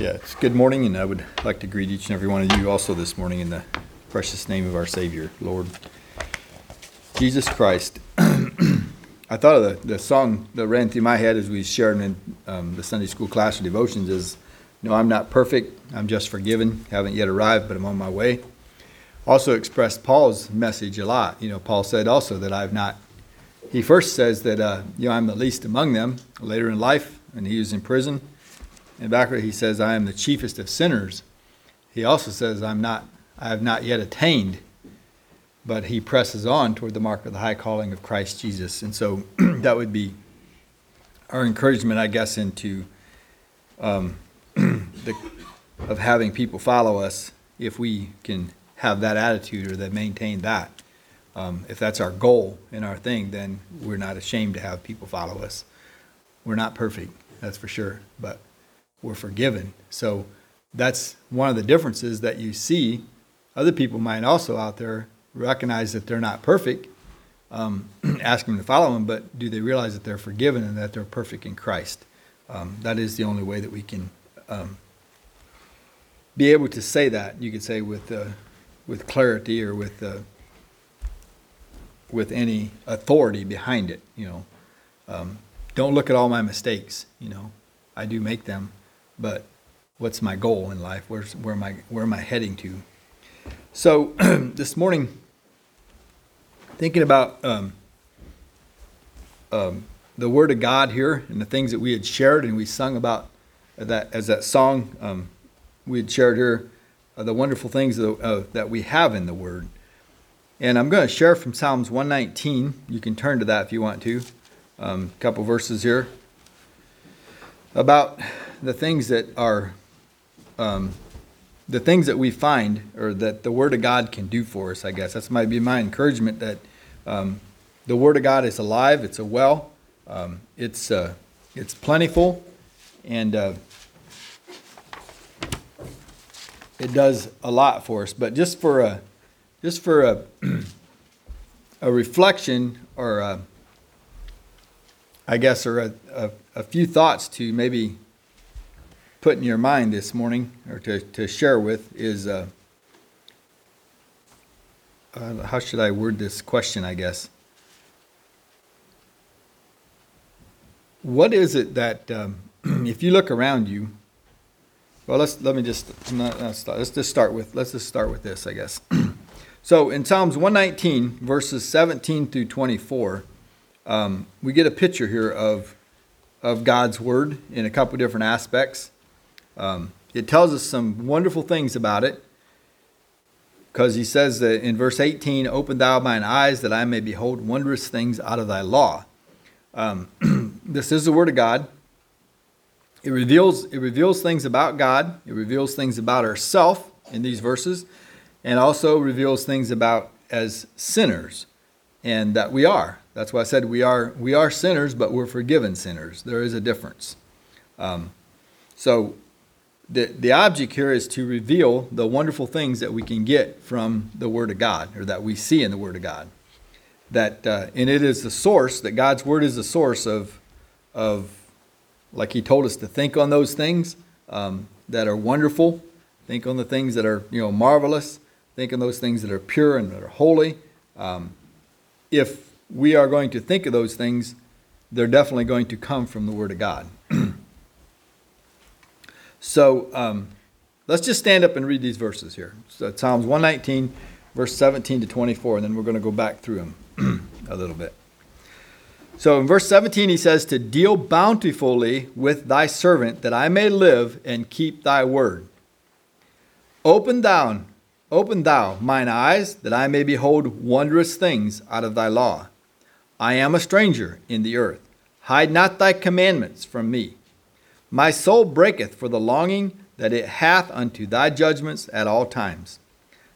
Yeah, it's good morning, and I would like to greet each and every one of you also this morning in the precious name of our Savior, Lord Jesus Christ. I thought of the, the song that ran through my head as we shared in um, the Sunday school class or devotions is, No, I'm not perfect, I'm just forgiven, haven't yet arrived, but I'm on my way. Also expressed Paul's message a lot. You know, Paul said also that I've not, he first says that, uh, you know, I'm the least among them later in life, and he was in prison and backward, he says, I am the chiefest of sinners. He also says, I'm not, I have not yet attained. But he presses on toward the mark of the high calling of Christ Jesus. And so that would be our encouragement, I guess, into um, the, of having people follow us if we can have that attitude or that maintain that. Um, if that's our goal and our thing, then we're not ashamed to have people follow us. We're not perfect, that's for sure. But we're forgiven. So that's one of the differences that you see. Other people might also out there recognize that they're not perfect, um, ask them to follow them, but do they realize that they're forgiven and that they're perfect in Christ? Um, that is the only way that we can um, be able to say that. You could say with uh, with clarity or with uh, with any authority behind it. You know, um, don't look at all my mistakes. You know, I do make them, but what's my goal in life? Where's where am I where am I heading to? So this morning, thinking about um, um, the Word of God here and the things that we had shared and we sung about that as that song um, we had shared here, uh, the wonderful things that, uh, that we have in the Word. And I'm going to share from Psalms 119. You can turn to that if you want to. A um, couple verses here about the things that are um, the things that we find or that the Word of God can do for us, I guess. That's might be my encouragement that um, the Word of God is alive, it's a well, um, it's, uh, it's plentiful, and uh, it does a lot for us. But just for a, just for a, a reflection or a, I guess, or a, a, a few thoughts to maybe put in your mind this morning or to, to share with is uh, uh, how should I word this question, I guess? What is it that, um, if you look around you, well, let's let me just not, not let's just start with let's just start with this, I guess. so in Psalms 119, verses 17 through 24, um, we get a picture here of of God's word in a couple different aspects. Um, it tells us some wonderful things about it because he says that in verse 18, Open thou mine eyes that I may behold wondrous things out of thy law. Um, this is the word of God. It reveals, it reveals things about God, it reveals things about ourself in these verses, and also reveals things about as sinners and that we are. That's why I said we are we are sinners, but we're forgiven sinners. There is a difference. Um, so the, the object here is to reveal the wonderful things that we can get from the Word of God, or that we see in the Word of God. That uh, and it is the source. That God's Word is the source of of like He told us to think on those things um, that are wonderful. Think on the things that are you know marvelous. Think on those things that are pure and that are holy. Um, if we are going to think of those things, they're definitely going to come from the Word of God. So um, let's just stand up and read these verses here. So Psalms 119, verse 17 to 24, and then we're going to go back through them a little bit. So in verse 17, he says, To deal bountifully with thy servant, that I may live and keep thy word. Open thou, open thou mine eyes, that I may behold wondrous things out of thy law. I am a stranger in the earth. Hide not thy commandments from me. My soul breaketh for the longing that it hath unto thy judgments at all times.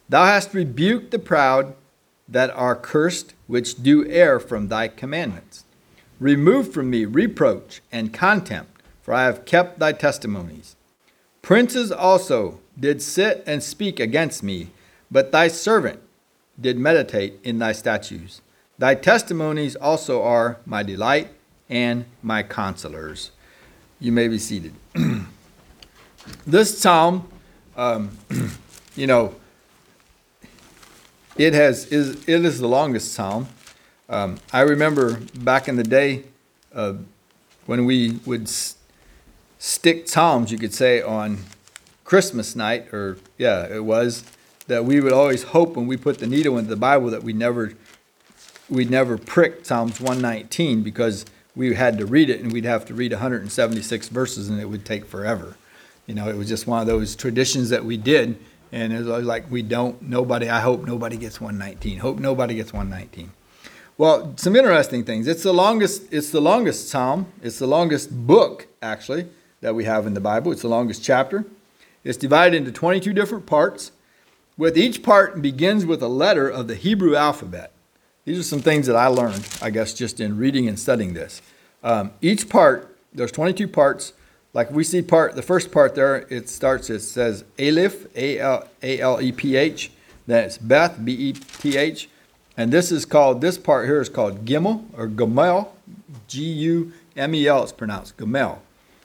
Thou hast rebuked the proud that are cursed, which do err from thy commandments. Remove from me reproach and contempt, for I have kept thy testimonies. Princes also did sit and speak against me, but thy servant did meditate in thy statutes. Thy testimonies also are my delight and my consolers. You may be seated. this psalm, um, you know, it has is it is the longest psalm. Um, I remember back in the day uh, when we would s- stick psalms, you could say, on Christmas night, or yeah, it was that we would always hope when we put the needle into the Bible that we never we never pricked Psalms 119 because we had to read it and we'd have to read 176 verses and it would take forever. You know, it was just one of those traditions that we did. And it was like, we don't, nobody, I hope nobody gets 119. Hope nobody gets 119. Well, some interesting things. It's the longest, it's the longest psalm. It's the longest book, actually, that we have in the Bible. It's the longest chapter. It's divided into 22 different parts, with each part begins with a letter of the Hebrew alphabet. These are some things that I learned, I guess, just in reading and studying this. Um, each part, there's 22 parts. Like we see part, the first part there, it starts, it says Aleph, A-L-E-P-H. Then it's Beth, B-E-T-H. And this is called, this part here is called Gimel or Gomel, G-U-M-E-L, it's pronounced Gomel.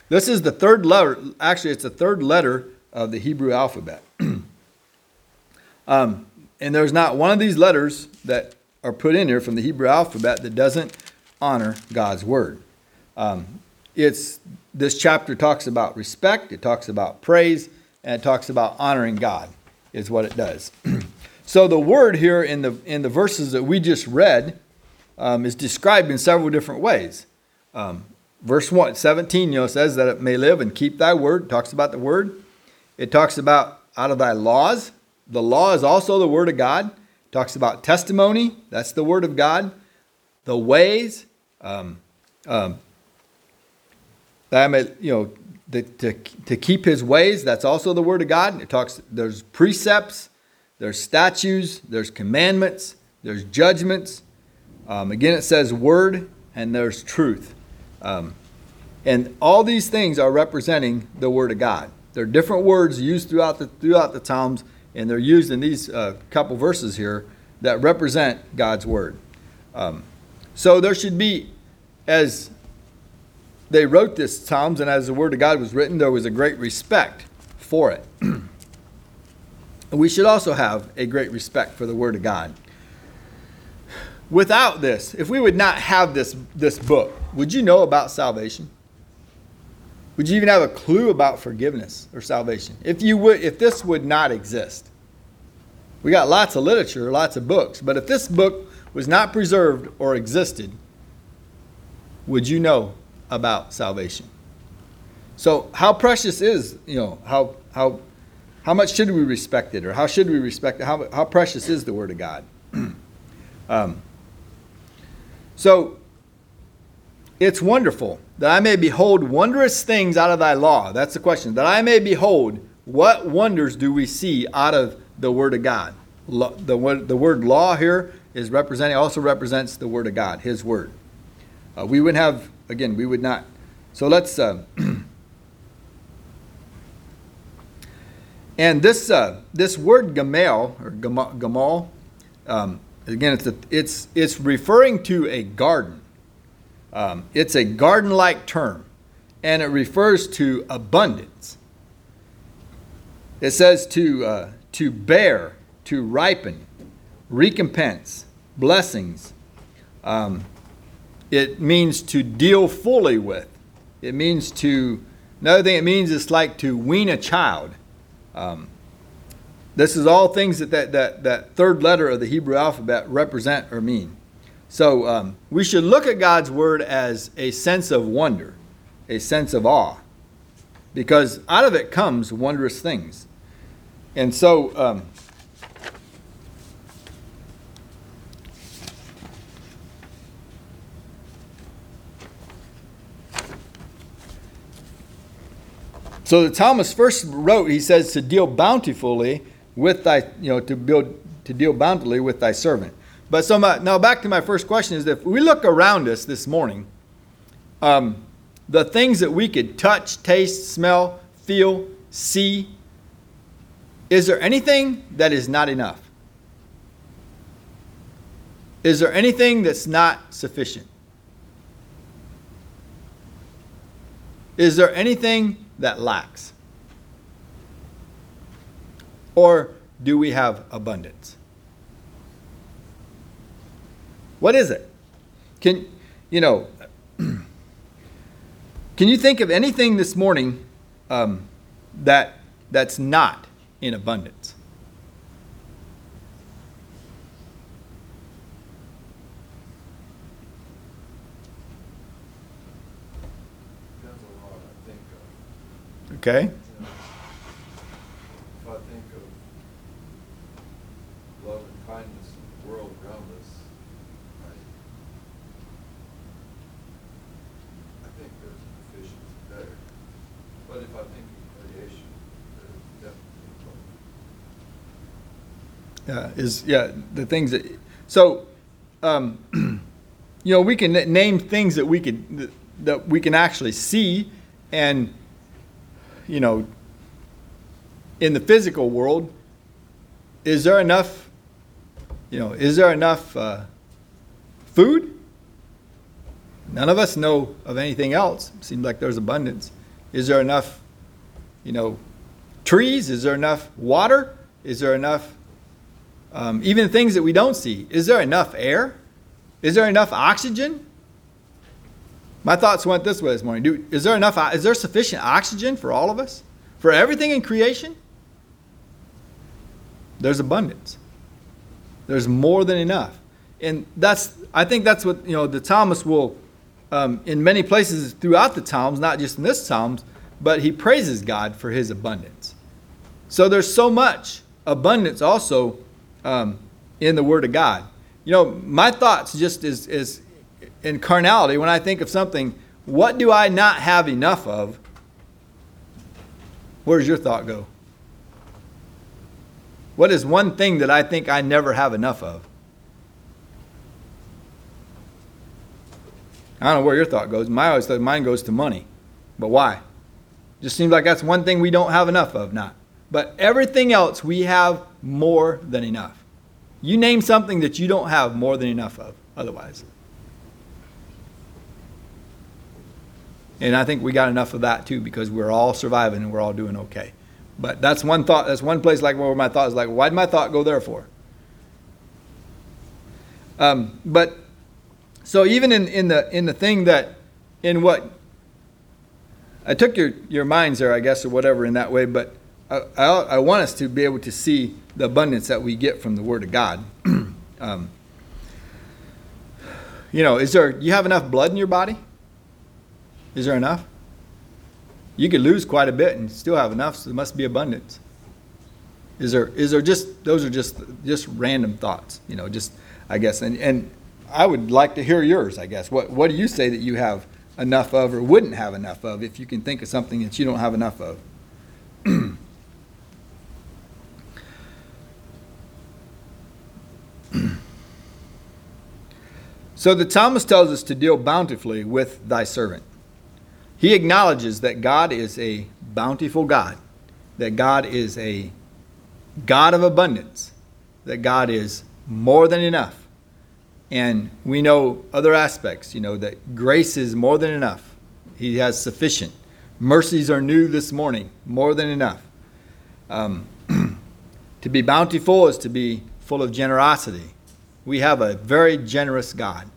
This is the third letter, actually, it's the third letter of the Hebrew alphabet. um, and there's not one of these letters that are put in here from the Hebrew alphabet that doesn't honor God's word. Um, it's this chapter talks about respect, it talks about praise, and it talks about honoring God. Is what it does. so the word here in the in the verses that we just read um, is described in several different ways. Um, verse 1, 17, you know, says that it may live and keep thy word. It talks about the word. It talks about out of thy laws. The law is also the word of God talks about testimony, that's the word of God, the ways, um, um, that I may, you know, the, to, to keep his ways, that's also the word of God. It talks, there's precepts, there's statutes, there's commandments, there's judgments. Um, again, it says word, and there's truth. Um, and all these things are representing the word of God. There are different words used throughout the throughout the Psalms and they're used in these uh, couple verses here that represent God's word. Um, so there should be, as they wrote this Psalms and as the word of God was written, there was a great respect for it. we should also have a great respect for the word of God. Without this, if we would not have this, this book, would you know about salvation? Would you even have a clue about forgiveness or salvation? If you would if this would not exist. We got lots of literature, lots of books, but if this book was not preserved or existed, would you know about salvation? So how precious is, you know, how how how much should we respect it or how should we respect it? How, how precious is the word of God? um, so it's wonderful that I may behold wondrous things out of thy law. That's the question. That I may behold what wonders do we see out of the word of God. The word, the word law here is representing also represents the word of God, His word. Uh, we would have again, we would not. So let's. Uh, and this uh, this word gamal or gamal, um, again, it's a, it's it's referring to a garden. Um, it's a garden like term, and it refers to abundance. It says to, uh, to bear, to ripen, recompense, blessings. Um, it means to deal fully with. It means to, another thing it means is like to wean a child. Um, this is all things that, that, that, that third letter of the Hebrew alphabet represent or mean. So um, we should look at God's word as a sense of wonder, a sense of awe, because out of it comes wondrous things. And so, um, so the psalmist first wrote, he says, to deal bountifully with thy, you know, to build, to deal bountifully with thy servant. But so my, now back to my first question is if we look around us this morning, um, the things that we could touch, taste, smell, feel, see, is there anything that is not enough? Is there anything that's not sufficient? Is there anything that lacks? Or do we have abundance? What is it? Can, you know, can you think of anything this morning um, that, that's not in abundance? Depends on what I think of. Okay? you know. If I think of love and kindness in the world around us, I, I think there's a deficiency there. But if I think of creation, there's definitely Yeah, is yeah the things that so um, you know we can name things that we could that, we can actually see and you know in the physical world is there enough you know is there enough uh, food? None of us know of anything else. Seems like there's abundance. Is there enough you know trees? Is there enough water? Is there enough um, even things that we don't see. Is there enough air? Is there enough oxygen? My thoughts went this way this morning. Do, is there enough? Is there sufficient oxygen for all of us? For everything in creation? There's abundance. There's more than enough, and that's. I think that's what you know. The psalmist will, um, in many places throughout the psalms, not just in this psalms, but he praises God for His abundance. So there's so much abundance also um, in the Word of God. You know, my thoughts just is, is in carnality, when I think of something, what do I not have enough of? Where does your thought go? What is one thing that I think I never have enough of? I don't know where your thought goes. My always thought mine goes to money. But why? Just seems like that's one thing we don't have enough of, not. But everything else we have more than enough. You name something that you don't have more than enough of otherwise. And I think we got enough of that too because we're all surviving and we're all doing okay. But that's one thought, that's one place like where my thought is like, why did my thought go there for? Um, but so even in, in the in the thing that in what I took your, your minds there, I guess, or whatever in that way, but I, I, I want us to be able to see the abundance that we get from the Word of God. um, you know, is there, you have enough blood in your body? Is there enough? You could lose quite a bit and still have enough, so there must be abundance. Is there, is there just, those are just, just random thoughts, you know, just, I guess, and, and I would like to hear yours, I guess. What, what do you say that you have enough of or wouldn't have enough of if you can think of something that you don't have enough of? So the psalmist tells us to deal bountifully with thy servant. He acknowledges that God is a bountiful God, that God is a God of abundance, that God is more than enough. And we know other aspects, you know, that grace is more than enough. He has sufficient. Mercies are new this morning, more than enough. Um, to be bountiful is to be full of generosity. We have a very generous God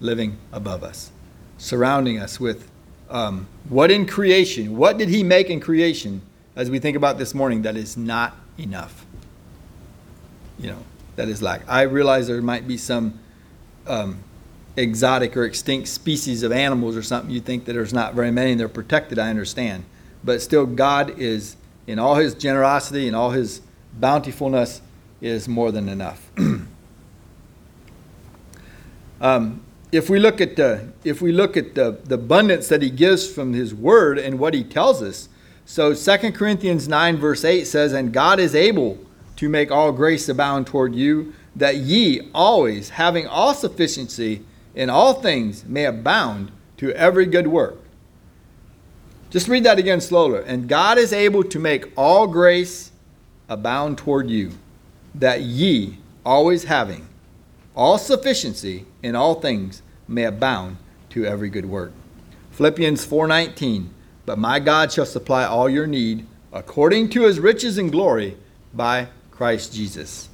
living above us, surrounding us with um, what in creation, what did He make in creation, as we think about this morning, that is not enough? You know, that is lack. I realize there might be some um, exotic or extinct species of animals or something you think that there's not very many and they're protected, I understand. But still, God is, in all His generosity and all His bountifulness, is more than enough. um, if we look at the if we look at the, the abundance that he gives from his word and what he tells us so 2 corinthians 9 verse 8 says and god is able to make all grace abound toward you that ye always having all sufficiency in all things may abound to every good work. Just read that again slowly. And god is able to make all grace abound toward you that ye always having all sufficiency in all things may abound to every good work. Philippians 4:19 But my God shall supply all your need according to his riches and glory by Christ Jesus.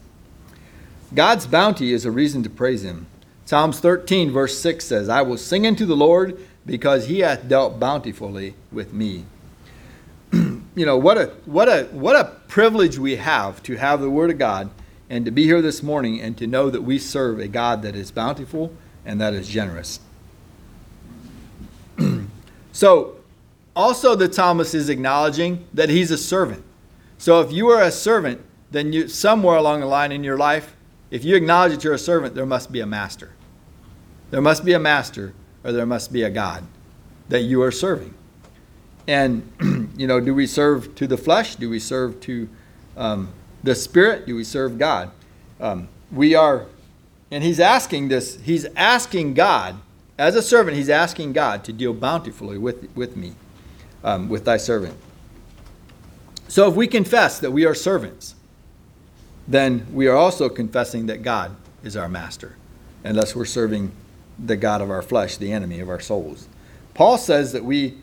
God's bounty is a reason to praise him. Psalms 13, verse 6 says, I will sing unto the Lord because he hath dealt bountifully with me. you know, what a, what, a, what a privilege we have to have the Word of God and to be here this morning and to know that we serve a God that is bountiful and that is generous. so, also the psalmist is acknowledging that he's a servant. So, if you are a servant, then you somewhere along the line in your life, if you acknowledge that you're a servant, there must be a master. There must be a master or there must be a God that you are serving. And, you know, do we serve to the flesh? Do we serve to um, the spirit? Do we serve God? Um, we are, and he's asking this, he's asking God, as a servant, he's asking God to deal bountifully with, with me, um, with thy servant. So if we confess that we are servants, then we are also confessing that God is our master, unless we're serving the God of our flesh, the enemy of our souls. Paul says that we,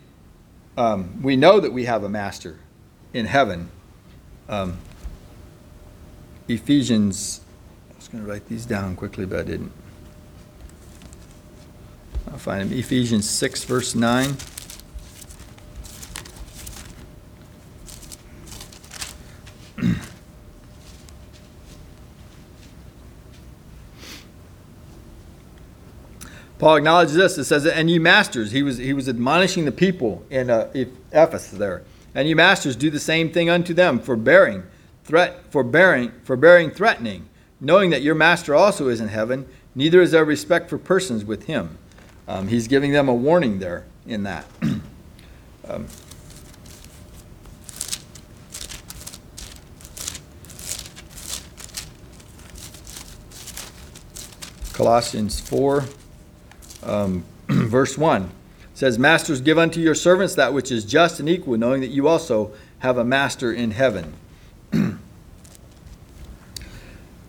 um, we know that we have a master in heaven. Um, Ephesians, I was going to write these down quickly, but I didn't. I'll find them. Ephesians 6, verse 9. Paul acknowledges this. It says, "And you masters," he was he was admonishing the people in uh, Ephesus there. And you masters do the same thing unto them, forbearing, threat, forbearing, forbearing, threatening, knowing that your master also is in heaven. Neither is there respect for persons with him. Um, he's giving them a warning there in that. um, Colossians 4 um, verse 1 says, Masters, give unto your servants that which is just and equal, knowing that you also have a master in heaven.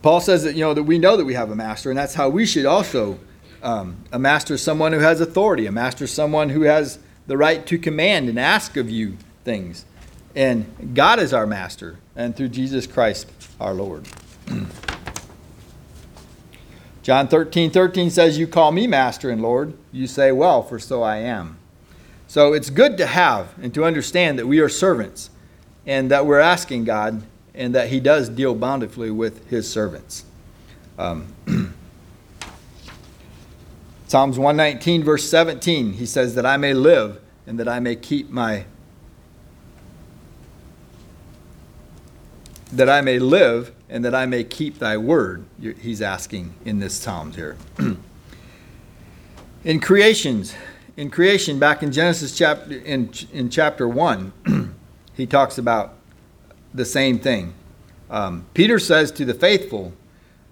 Paul says that, you know, that we know that we have a master, and that's how we should also. Um, a master someone who has authority. A master someone who has the right to command and ask of you things. And God is our master, and through Jesus Christ our Lord. John 13, 13 says, You call me master and Lord. You say, Well, for so I am. So it's good to have and to understand that we are servants and that we're asking God and that He does deal bountifully with His servants. Um, Psalms 119, verse 17, he says, That I may live and that I may keep my. That I may live and that I may keep thy word, he's asking in this Psalms here. in creations, in creation, back in Genesis chapter in, in chapter one, he talks about the same thing. Um, Peter says to the faithful,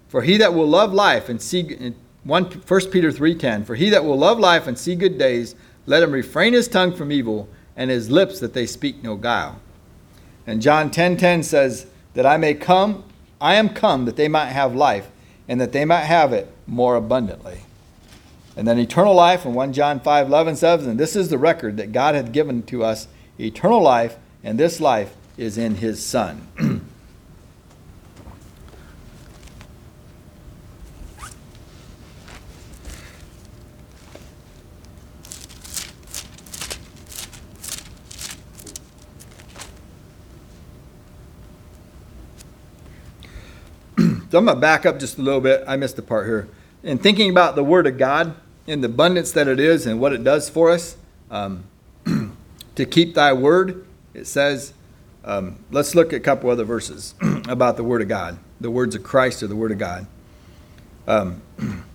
"For he that will love life and see one First Peter three ten, for he that will love life and see good days, let him refrain his tongue from evil and his lips that they speak no guile." And John ten ten says that I may come I am come that they might have life, and that they might have it more abundantly. And then eternal life in 1 John 5 11 says, And this is the record that God hath given to us eternal life, and this life is in his Son. So I'm going to back up just a little bit. I missed the part here. In thinking about the Word of God and the abundance that it is and what it does for us, um, to keep thy word, it says, um, let's look at a couple other verses about the Word of God, the words of Christ or the Word of God. Um,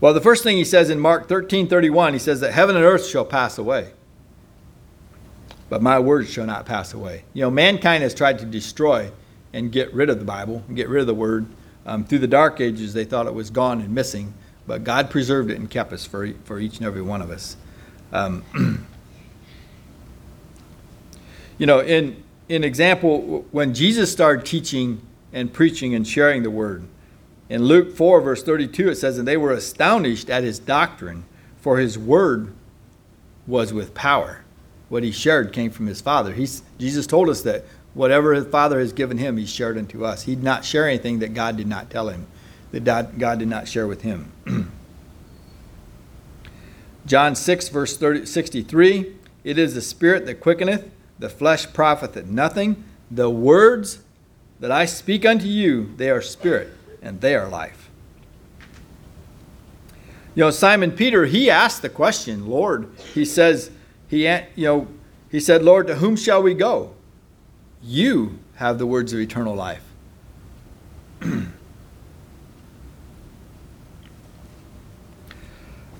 well, the first thing he says in Mark 13 31, he says that heaven and earth shall pass away but my words shall not pass away. You know, mankind has tried to destroy and get rid of the Bible and get rid of the Word. Um, through the dark ages, they thought it was gone and missing, but God preserved it and kept us for, for each and every one of us. Um, you know, in, in example, when Jesus started teaching and preaching and sharing the Word, in Luke 4, verse 32, it says, And they were astonished at his doctrine, for his word was with power what he shared came from his Father. He's, Jesus told us that whatever his Father has given him, he shared unto us. He did not share anything that God did not tell him, that God did not share with him. John 6, verse 30, 63 It is the Spirit that quickeneth, the flesh profiteth nothing. The words that I speak unto you, they are spirit and they are life. You know, Simon Peter, he asked the question, Lord, he says, he, you know, he said, Lord, to whom shall we go? You have the words of eternal life.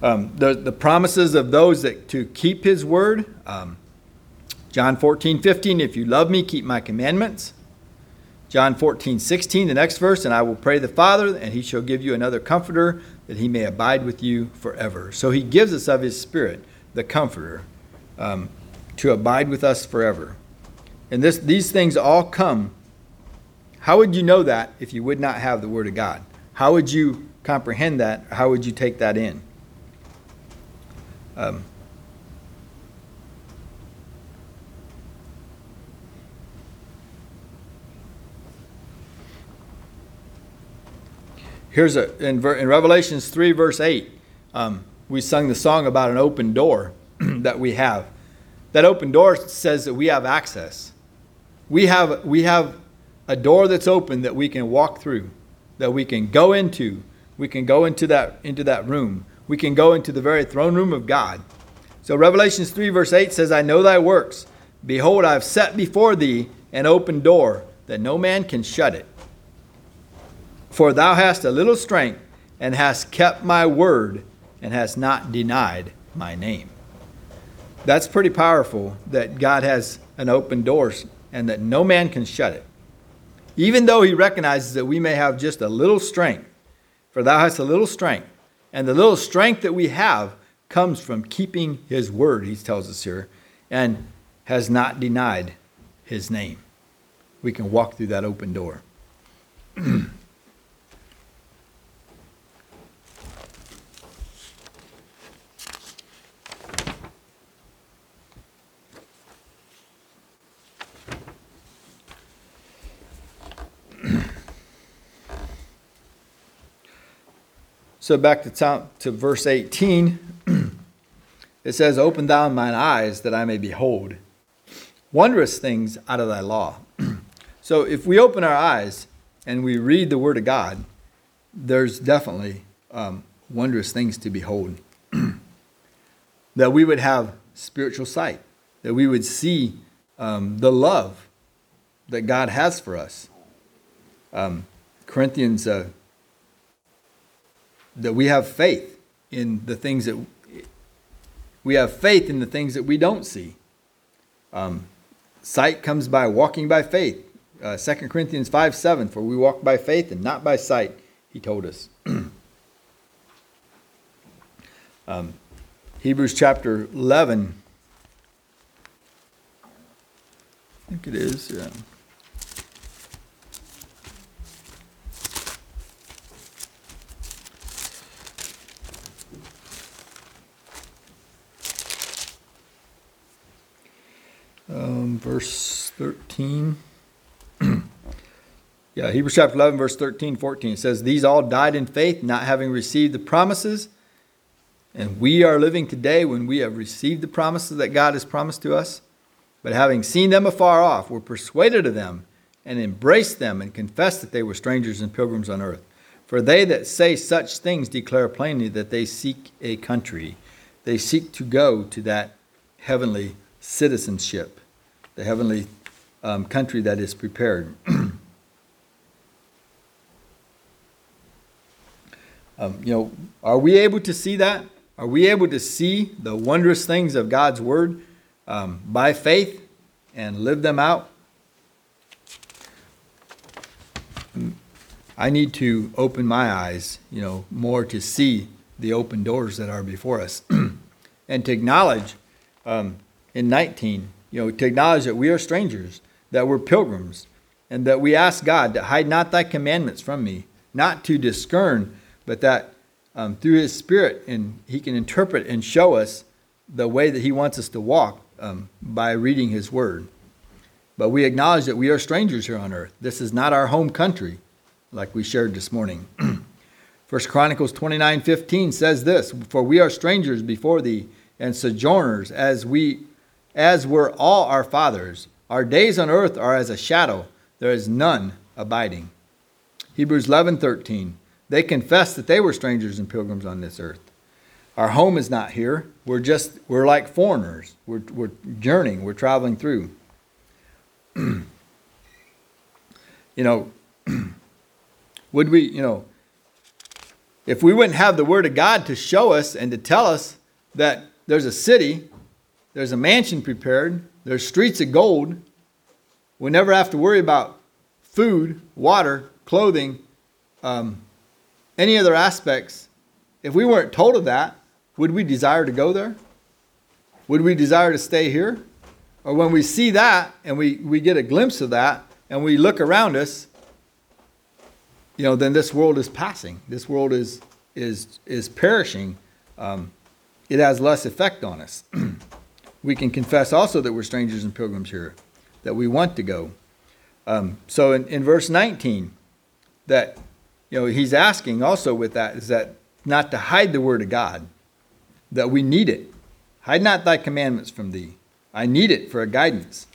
um, the, the promises of those that to keep his word. Um, John 14, 15, if you love me, keep my commandments. John 14, 16, the next verse, and I will pray the Father, and he shall give you another comforter, that he may abide with you forever. So he gives us of his Spirit, the comforter, um, to abide with us forever. And this, these things all come. How would you know that if you would not have the Word of God? How would you comprehend that? How would you take that in? Um, Here's a in, in Revelations 3, verse 8, um, we sung the song about an open door that we have. That open door says that we have access. We have, we have a door that's open that we can walk through, that we can go into. We can go into that, into that room. We can go into the very throne room of God. So Revelations 3, verse 8 says, I know thy works. Behold, I have set before thee an open door that no man can shut it. For thou hast a little strength, and hast kept my word, and hast not denied my name. That's pretty powerful that God has an open door and that no man can shut it. Even though he recognizes that we may have just a little strength, for thou hast a little strength, and the little strength that we have comes from keeping his word, he tells us here, and has not denied his name. We can walk through that open door. So back to, to verse 18, it says, Open thou mine eyes that I may behold wondrous things out of thy law. so if we open our eyes and we read the word of God, there's definitely um, wondrous things to behold. that we would have spiritual sight, that we would see um, the love that God has for us. Um, Corinthians uh, that we have faith in the things that we have faith in the things that we don't see. Um, sight comes by walking by faith. Uh, 2 Corinthians 5 7, for we walk by faith and not by sight, he told us. um, Hebrews chapter 11, I think it is. Yeah. Um, verse 13. yeah, Hebrews chapter 11, verse 13, 14. It says, These all died in faith, not having received the promises. And we are living today when we have received the promises that God has promised to us. But having seen them afar off, were persuaded of them, and embraced them, and confessed that they were strangers and pilgrims on earth. For they that say such things declare plainly that they seek a country. They seek to go to that heavenly citizenship the heavenly um, country that is prepared. um, you know, are we able to see that? Are we able to see the wondrous things of God's Word um, by faith and live them out? I need to open my eyes, you know, more to see the open doors that are before us and to acknowledge um, in 19 you know, to acknowledge that we are strangers, that we're pilgrims, and that we ask God to hide not thy commandments from me, not to discern, but that um, through his Spirit, and he can interpret and show us the way that he wants us to walk, um, by reading His Word. But we acknowledge that we are strangers here on earth. This is not our home country, like we shared this morning. First Chronicles 29 15 says this For we are strangers before thee and sojourners, as we as were all our fathers. Our days on earth are as a shadow, there is none abiding. Hebrews 11 13. They confessed that they were strangers and pilgrims on this earth. Our home is not here. We're just, we're like foreigners. We're, we're journeying, we're traveling through. you know, would we, you know, if we wouldn't have the Word of God to show us and to tell us that there's a city, there's a mansion prepared, there's streets of gold, we never have to worry about food, water, clothing, um, any other aspects. If we weren't told of that, would we desire to go there? Would we desire to stay here? Or when we see that and we, we get a glimpse of that and we look around us, you know, then this world is passing. This world is is is perishing. Um, it has less effect on us. we can confess also that we're strangers and pilgrims here, that we want to go. Um, so in, in verse 19, that you know he's asking also with that is that not to hide the word of God, that we need it. Hide not thy commandments from thee. I need it for a guidance.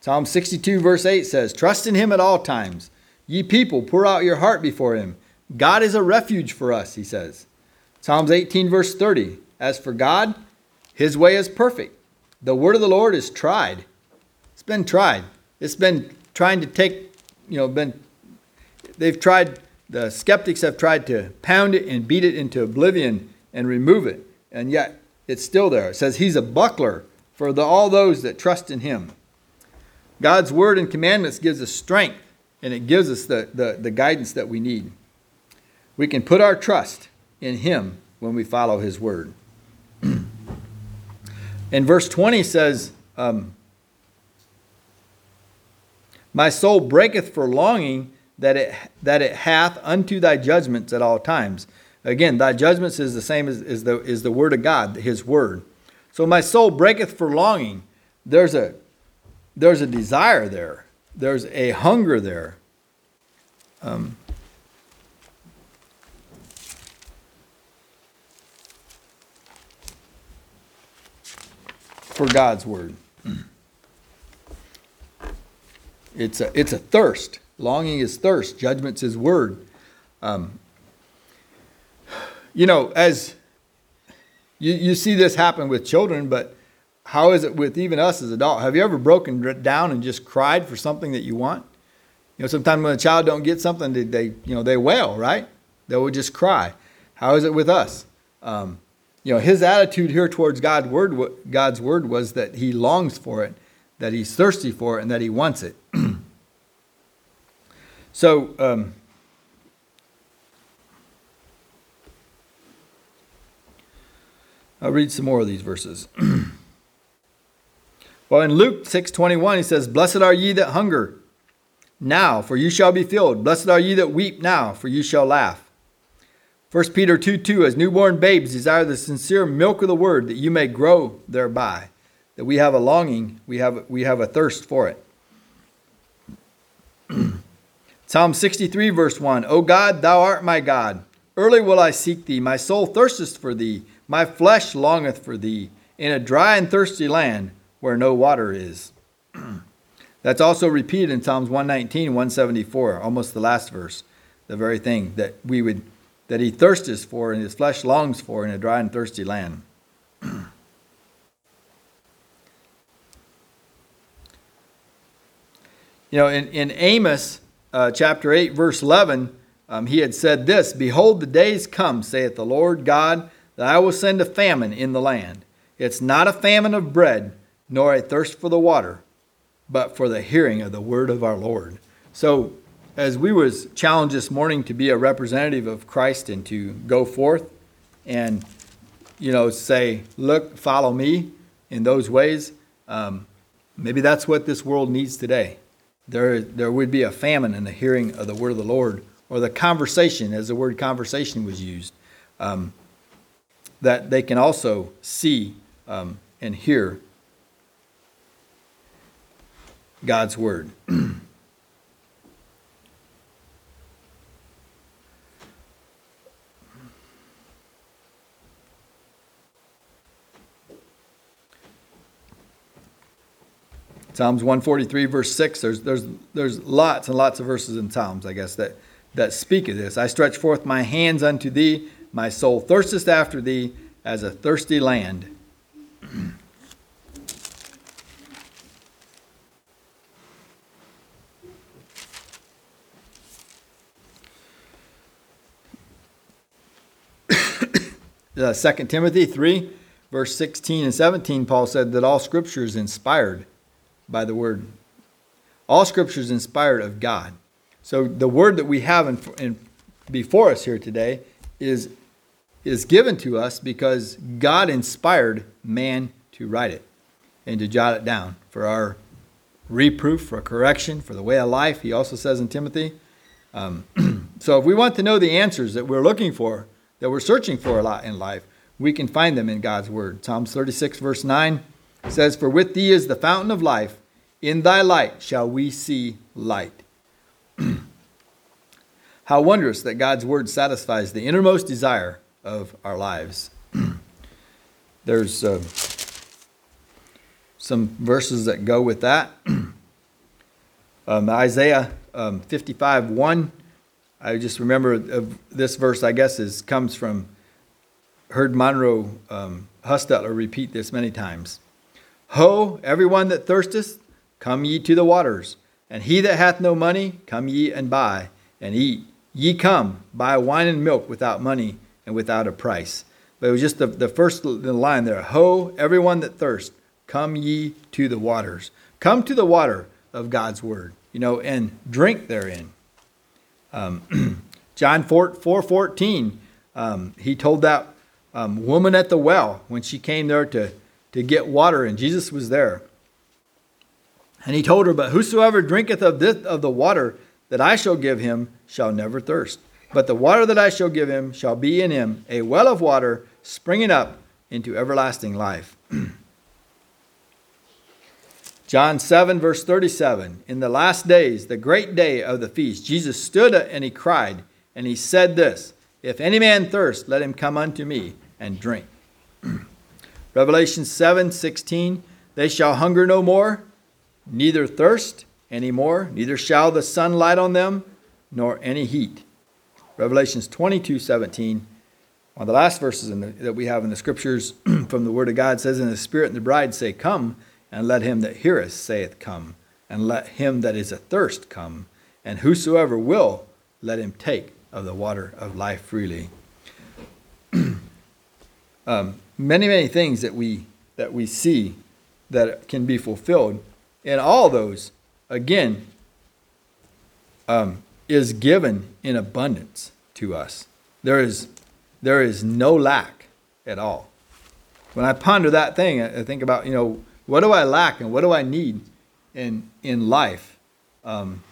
Psalm 62, verse 8 says, Trust in him at all times. Ye people, pour out your heart before him. God is a refuge for us, he says. Psalms 18, verse 30, As for God, his way is perfect. The word of the Lord is tried. It's been tried. It's been trying to take, you know, been, they've tried, the skeptics have tried to pound it and beat it into oblivion and remove it. And yet, it's still there. It says, He's a buckler for the, all those that trust in him. God's word and commandments gives us strength and it gives us the, the, the guidance that we need. We can put our trust in him when we follow his word. and verse 20 says, um, My soul breaketh for longing that it, that it hath unto thy judgments at all times. Again, thy judgments is the same as, as the, is the word of God, his word. So my soul breaketh for longing. There's a there's a desire there. There's a hunger there. Um, for God's word. It's a it's a thirst. Longing is thirst. Judgment's His word. Um, you know, as you, you see this happen with children, but how is it with even us as adults? Have you ever broken down and just cried for something that you want? You know, sometimes when a child don't get something, they, they you know they wail, right? They will just cry. How is it with us? Um, you know, his attitude here towards God word, God's word was that he longs for it, that he's thirsty for it, and that he wants it. so. Um, I'll read some more of these verses. well, in Luke 6:21 he says, "Blessed are ye that hunger now, for you shall be filled. Blessed are ye that weep now, for you shall laugh." 1 Peter 2 2, as newborn babes desire the sincere milk of the word, that you may grow thereby. That we have a longing, we have, we have a thirst for it. Psalm 63, verse 1 O God, thou art my God. Early will I seek thee. My soul thirsteth for thee. My flesh longeth for thee in a dry and thirsty land where no water is. That's also repeated in Psalms 119, 174, almost the last verse, the very thing that we would that he thirsteth for and his flesh longs for in a dry and thirsty land. you know, in, in Amos uh, chapter 8, verse 11, um, he had said this Behold, the days come, saith the Lord God, that I will send a famine in the land. It's not a famine of bread, nor a thirst for the water, but for the hearing of the word of our Lord. So, as we was challenged this morning to be a representative of Christ and to go forth and, you know, say, look, follow me in those ways, um, maybe that's what this world needs today. There, there would be a famine in the hearing of the word of the Lord, or the conversation, as the word conversation was used. Um, that they can also see um, and hear God's word. Psalms 143, verse 6, there's, there's, there's lots and lots of verses in Psalms, I guess, that, that speak of this. I stretch forth my hands unto thee, my soul thirsteth after thee as a thirsty land. uh, 2 Timothy 3, verse 16 and 17, Paul said that all scripture is inspired by the word. All scripture is inspired of God. So the word that we have in, in, before us here today is, is given to us because God inspired man to write it and to jot it down for our reproof, for correction, for the way of life. He also says in Timothy. Um, so if we want to know the answers that we're looking for, that we're searching for a lot in life, we can find them in God's word. Psalms 36, verse 9 says, For with thee is the fountain of life, in thy light shall we see light. How wondrous that God's word satisfies the innermost desire of our lives. There's uh, some verses that go with that. um, Isaiah um, 55 1. I just remember of this verse, I guess, is comes from heard Monroe um, Hustetler repeat this many times. Ho, everyone that thirsteth, come ye to the waters, and he that hath no money, come ye and buy and eat. Ye come, buy wine and milk without money and without a price. But it was just the, the first line there. Ho, everyone that thirst, come ye to the waters. Come to the water of God's word, you know, and drink therein. Um, John 4, 4 14, um, he told that um, woman at the well when she came there to, to get water, and Jesus was there. And he told her, But whosoever drinketh of, this, of the water that I shall give him shall never thirst. But the water that I shall give him shall be in him a well of water springing up into everlasting life. John 7, verse 37. In the last days, the great day of the feast, Jesus stood and he cried, and he said this If any man thirst, let him come unto me and drink. Revelation 7, 16. They shall hunger no more, neither thirst any more, neither shall the sun light on them, nor any heat. Revelations 22, 17. One of the last verses the, that we have in the scriptures from the Word of God says, And the Spirit and the bride say, Come and let him that heareth saith, Come, and let him that is athirst come, and whosoever will, let him take of the water of life freely. um, many, many things that we that we see that can be fulfilled, and all those, again, um, is given in abundance to us. There is there is no lack at all. When I ponder that thing, I think about you know what do I lack and what do I need in, in life? Um,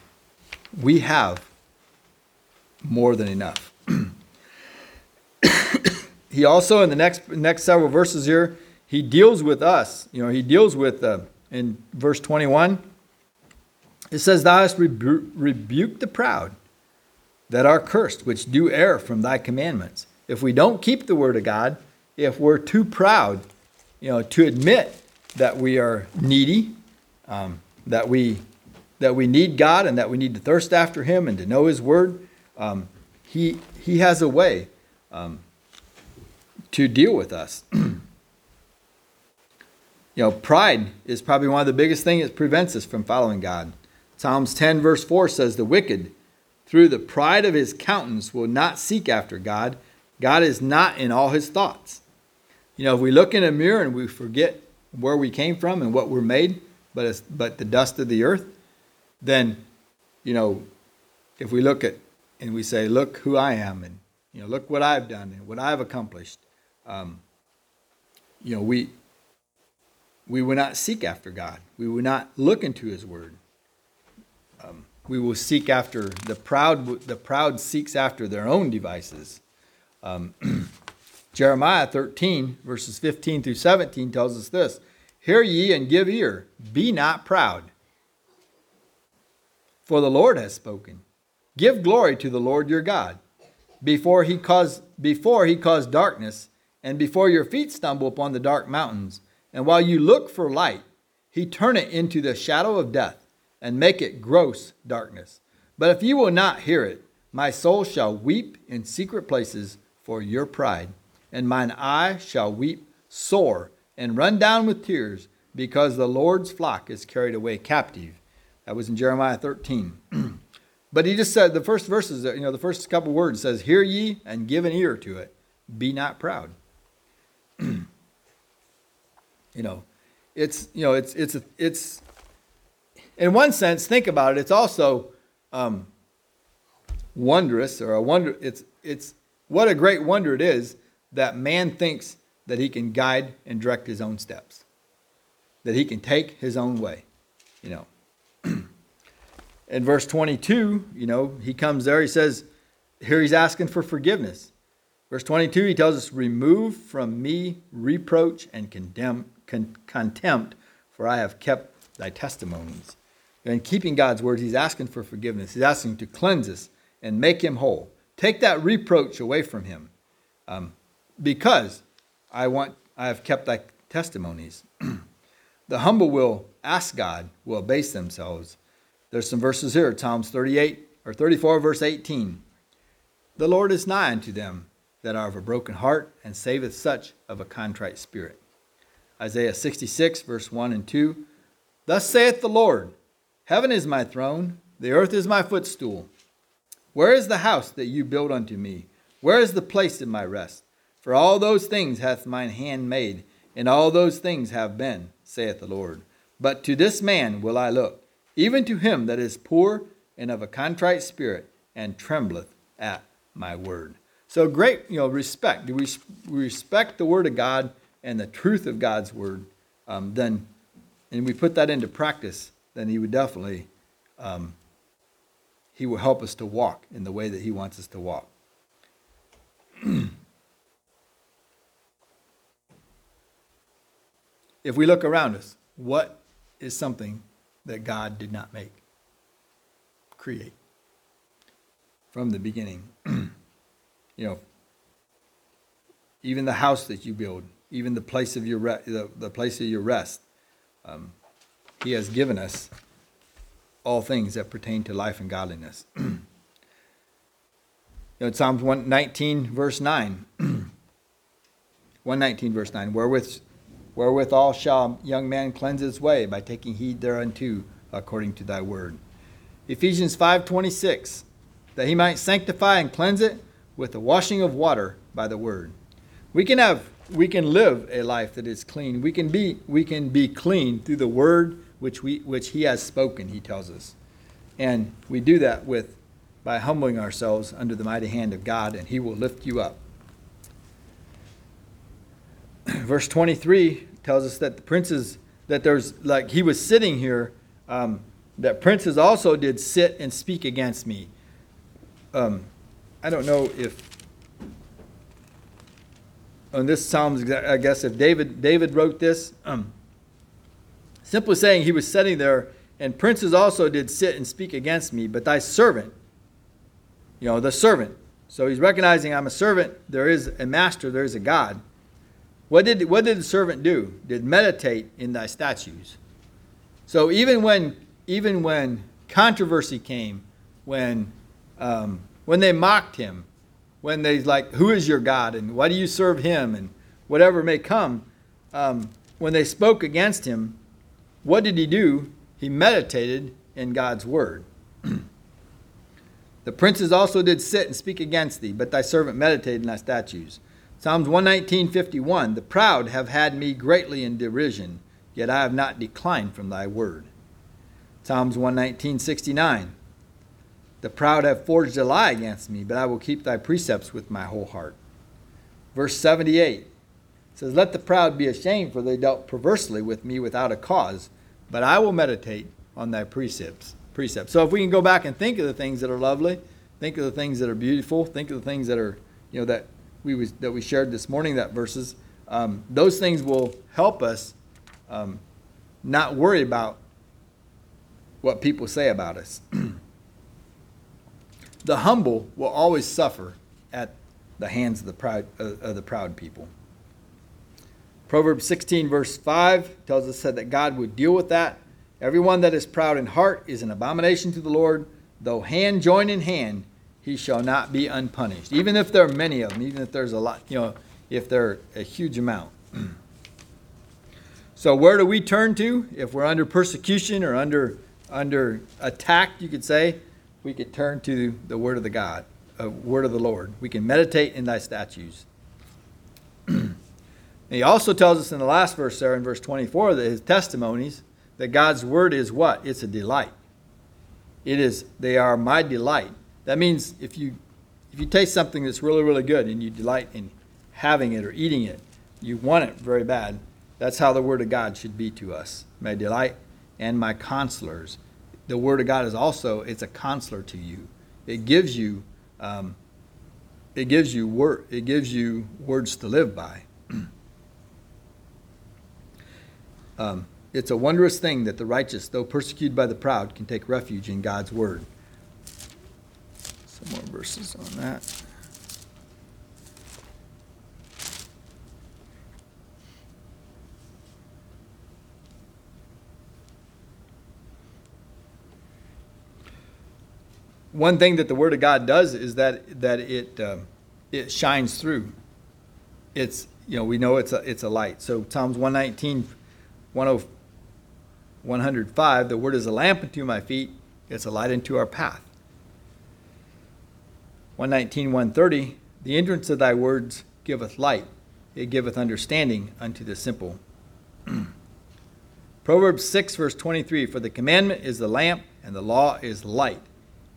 we have more than enough. He also, in the next, next several verses here, he deals with us. You know, he deals with, uh, in verse 21, it says, Thou hast rebu- rebuked the proud that are cursed, which do err from thy commandments. If we don't keep the word of God, if we're too proud, you know, to admit that we are needy, um, that we that we need God and that we need to thirst after Him and to know His Word. Um, he He has a way um, to deal with us. you know, pride is probably one of the biggest things that prevents us from following God. Psalms 10 verse 4 says, "The wicked, through the pride of his countenance, will not seek after God. God is not in all his thoughts." You know, if we look in a mirror and we forget where we came from and what we're made, but it's, but the dust of the earth, then, you know, if we look at and we say, look who I am, and you know, look what I've done and what I've accomplished, um, you know, we we will not seek after God. We will not look into His Word. Um, we will seek after the proud. The proud seeks after their own devices. Um, Jeremiah 13, verses 15 through 17 tells us this Hear ye and give ear, be not proud. for the Lord has spoken. Give glory to the Lord your God. Before he caused before he caused darkness, and before your feet stumble upon the dark mountains, and while you look for light, he turn it into the shadow of death, and make it gross darkness. But if you will not hear it, my soul shall weep in secret places for your pride, and mine eye shall weep sore and run down with tears, because the Lord's flock is carried away captive. That was in Jeremiah 13. but he just said the first verses, you know, the first couple words says, Hear ye and give an ear to it. Be not proud. you know, it's, you know, it's, it's, it's, in one sense, think about it, it's also um, wondrous or a wonder, it's, it's, what a great wonder it is that man thinks that he can guide and direct his own steps, that he can take his own way, you know. In verse 22, you know, he comes there, he says, here he's asking for forgiveness. Verse 22, he tells us, Remove from me reproach and condemn, con- contempt, for I have kept thy testimonies. And keeping God's words, he's asking for forgiveness. He's asking to cleanse us and make him whole. Take that reproach away from him. Um, because I want I have kept thy testimonies. the humble will ask God, will abase themselves. There's some verses here, Psalms 38 or 34, verse 18. The Lord is nigh unto them that are of a broken heart, and saveth such of a contrite spirit. Isaiah 66, verse 1 and 2. Thus saith the Lord Heaven is my throne, the earth is my footstool. Where is the house that you built unto me? Where is the place of my rest? For all those things hath mine hand made, and all those things have been, saith the Lord. But to this man will I look, even to him that is poor and of a contrite spirit, and trembleth at my word. So great, you know, respect. Do we respect the word of God and the truth of God's word? Um, then, and we put that into practice, then He would definitely, um, He will help us to walk in the way that He wants us to walk. if we look around us, what is something that God did not make, create from the beginning? you know, even the house that you build, even the place of your re- the, the place of your rest, um, He has given us all things that pertain to life and godliness. you know, Psalms 119, verse 9. 119, verse 9. Wherewith Wherewithal shall young man cleanse his way by taking heed thereunto according to thy word. Ephesians 5:26 that he might sanctify and cleanse it with the washing of water by the word. We can have we can live a life that is clean. We can be we can be clean through the word which we which he has spoken, he tells us. And we do that with by humbling ourselves under the mighty hand of God and he will lift you up. verse 23 tells us that the princes, that there's, like, he was sitting here, um, that princes also did sit and speak against me. Um, I don't know if, on this Psalms, I guess if David, David wrote this, um, simply saying he was sitting there, and princes also did sit and speak against me, but thy servant, you know, the servant. So he's recognizing I'm a servant, there is a master, there is a God. What did, what did the servant do? Did meditate in thy statutes. So even when, even when controversy came, when, um, when they mocked him, when they like, who is your God and why do you serve him and whatever may come, um, when they spoke against him, what did he do? He meditated in God's word. the princes also did sit and speak against thee, but thy servant meditated in thy statutes. Psalms 119:51 The proud have had me greatly in derision, yet I have not declined from thy word. Psalms 119:69 The proud have forged a lie against me, but I will keep thy precepts with my whole heart. Verse 78 says, Let the proud be ashamed, for they dealt perversely with me without a cause, but I will meditate on thy precepts. Precepts. So if we can go back and think of the things that are lovely, think of the things that are beautiful, think of the things that are, you know, that we was, that we shared this morning, that verses, um, those things will help us um, not worry about what people say about us. the humble will always suffer at the hands of the proud, uh, of the proud people. Proverbs 16, verse 5 tells us that God would deal with that. Everyone that is proud in heart is an abomination to the Lord. Though hand join in hand, he shall not be unpunished. Even if there are many of them, even if there's a lot, you know, if they're a huge amount. so where do we turn to if we're under persecution or under under attack? You could say we could turn to the word of the God, uh, word of the Lord. We can meditate in thy statutes. he also tells us in the last verse there in verse 24 that his testimonies that God's word is what? It's a delight. It is they are my delight. That means if you if you taste something that's really really good and you delight in having it or eating it, you want it very bad. That's how the word of God should be to us. My delight and my consolers. The word of God is also it's a counselor to you. It gives you um, it gives you word it gives you words to live by. um, it's a wondrous thing that the righteous, though persecuted by the proud, can take refuge in God's word. Some more verses on that. One thing that the Word of God does is that that it uh, it shines through. It's you know we know it's a it's a light. So Psalms 119, 105 105, the word is a lamp unto my feet, it's a light unto our path. 119, 130, the entrance of thy words giveth light, it giveth understanding unto the simple. Proverbs 6, verse 23 For the commandment is the lamp, and the law is light,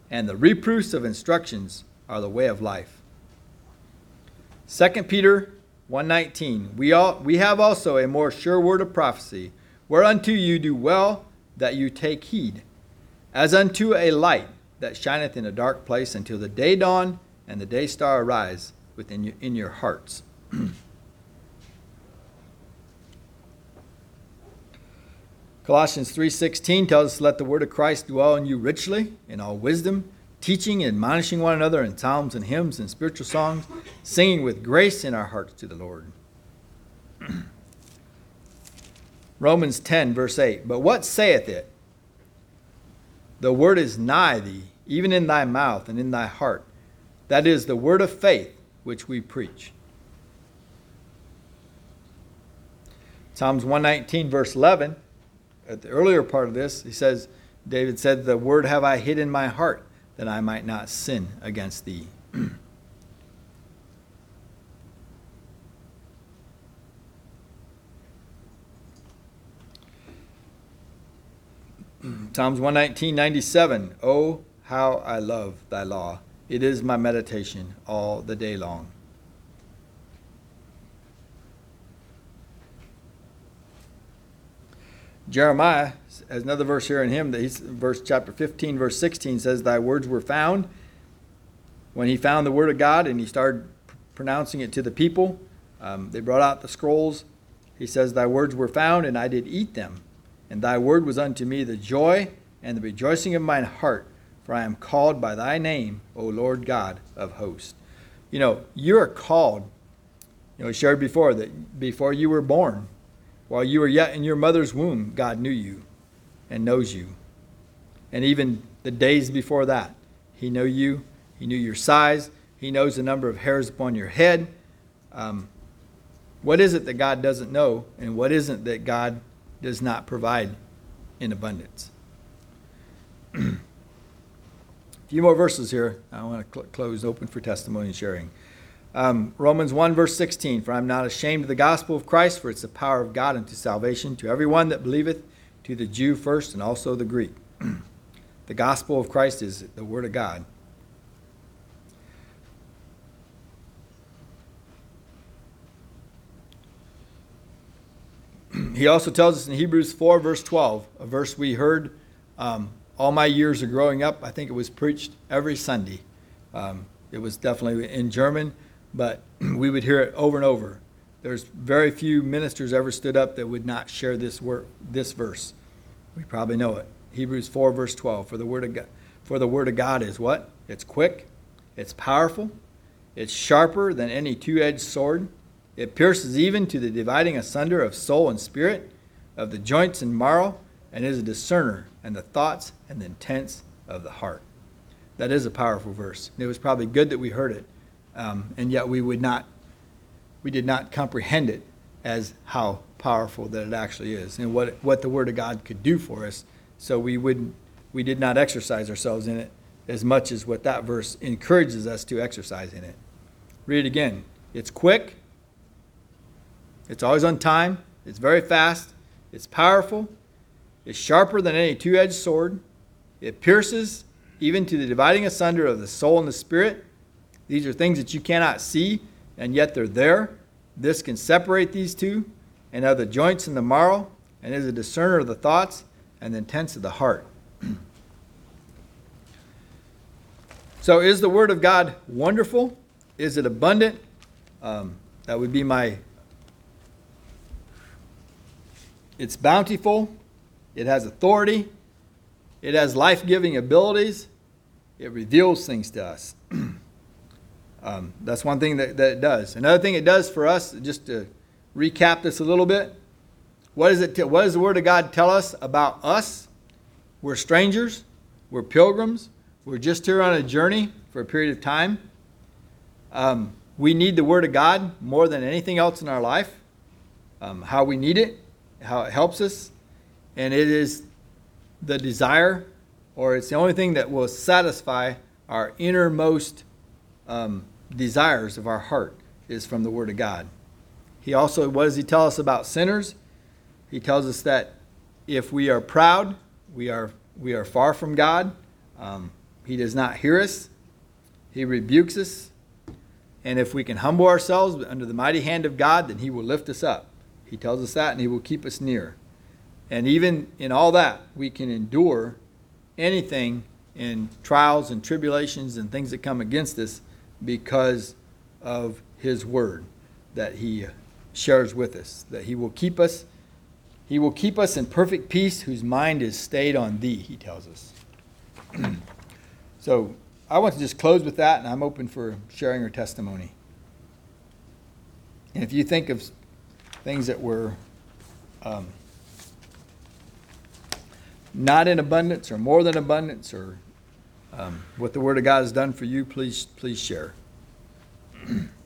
and the reproofs of instructions are the way of life. 2 Peter 119 we, all, we have also a more sure word of prophecy Whereunto you do well that you take heed, as unto a light that shineth in a dark place until the day dawn and the day star arise within you, in your hearts. Colossians 3:16 tells us let the word of Christ dwell in you richly in all wisdom, teaching and admonishing one another in psalms and hymns and spiritual songs, singing with grace in our hearts to the Lord. Romans 10, verse 8. But what saith it? The word is nigh thee, even in thy mouth and in thy heart. That is the word of faith which we preach. Psalms 119, verse 11, at the earlier part of this, he says, David said, The word have I hid in my heart, that I might not sin against thee. Psalms 119, 97. Oh, how I love thy law. It is my meditation all the day long. Jeremiah has another verse here in him that he's verse chapter 15 verse 16 says thy words were found when he found the word of God and he started pronouncing it to the people um, they brought out the scrolls he says thy words were found and I did eat them and thy word was unto me the joy and the rejoicing of mine heart, for I am called by thy name, O Lord God of hosts. You know, you are called. You know, we shared before that before you were born, while you were yet in your mother's womb, God knew you and knows you. And even the days before that, He knew you. He knew your size. He knows the number of hairs upon your head. Um, what is it that God doesn't know, and what isn't that God does not provide in abundance. A few more verses here. I want to cl- close open for testimony and sharing. Um, Romans 1, verse 16 For I am not ashamed of the gospel of Christ, for it's the power of God unto salvation to everyone that believeth, to the Jew first, and also the Greek. the gospel of Christ is the word of God. he also tells us in Hebrews 4, verse 12, a verse we heard um, all my years of growing up. I think it was preached every Sunday. Um, it was definitely in German, but we would hear it over and over. There's very few ministers ever stood up that would not share this word, this verse. We probably know it. Hebrews 4, verse 12. For the word of God, For the word of God is what? It's quick, it's powerful, it's sharper than any two edged sword. It pierces even to the dividing asunder of soul and spirit, of the joints and marrow, and is a discerner and the thoughts and the intents of the heart. That is a powerful verse. It was probably good that we heard it, um, and yet we would not, we did not comprehend it as how powerful that it actually is and what what the Word of God could do for us. So we would we did not exercise ourselves in it as much as what that verse encourages us to exercise in it. Read it again. It's quick. It's always on time. It's very fast. It's powerful. It's sharper than any two edged sword. It pierces even to the dividing asunder of the soul and the spirit. These are things that you cannot see, and yet they're there. This can separate these two, and of the joints and the marrow, and is a discerner of the thoughts and the intents of the heart. so, is the Word of God wonderful? Is it abundant? Um, that would be my. It's bountiful. It has authority. It has life giving abilities. It reveals things to us. um, that's one thing that, that it does. Another thing it does for us, just to recap this a little bit, what, is it t- what does the Word of God tell us about us? We're strangers, we're pilgrims, we're just here on a journey for a period of time. Um, we need the Word of God more than anything else in our life. Um, how we need it, how it helps us, and it is the desire, or it's the only thing that will satisfy our innermost um, desires of our heart, is from the Word of God. He also, what does he tell us about sinners? He tells us that if we are proud, we are, we are far from God. Um, he does not hear us, He rebukes us. And if we can humble ourselves under the mighty hand of God, then He will lift us up. He tells us that, and He will keep us near. And even in all that, we can endure anything in trials and tribulations and things that come against us because of His Word that He shares with us, that He will keep us. He will keep us in perfect peace whose mind is stayed on Thee, He tells us. so I want to just close with that, and I'm open for sharing your testimony. And if you think of things that were um, not in abundance or more than abundance or um, what the Word of God has done for you, please, please share.